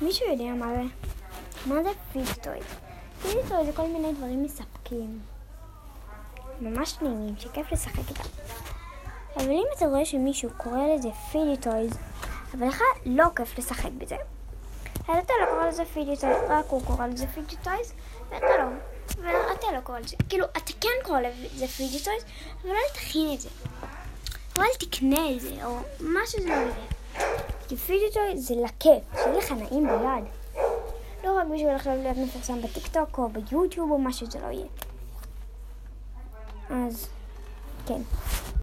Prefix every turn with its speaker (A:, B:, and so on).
A: מישהו יודע מה זה? מה זה fidget toy? Fidget toy זה כל מיני דברים מספקים. ממש נעימים, שכיף לשחק איתם. אבל אם אתה רואה שמישהו קורא לזה fidget toys, אבל לך לא כיף לשחק בזה, אז אתה לא קורא לזה fidget toys, רק הוא קורא לזה fidget toys, ואתה לא. ואתה לא קורא לזה. כאילו, אתה כן קורא לזה fidget toys, אבל אל תכין את זה. או אל תקנה את זה, או מה שזה לא יהיה. כי פיליטוי זה לכיף, שיהיה לך נעים ביד. לא רק בשביל עכשיו להיות מפורסם בטיקטוק או ביוטיוב או מה שזה לא יהיה. אז, כן.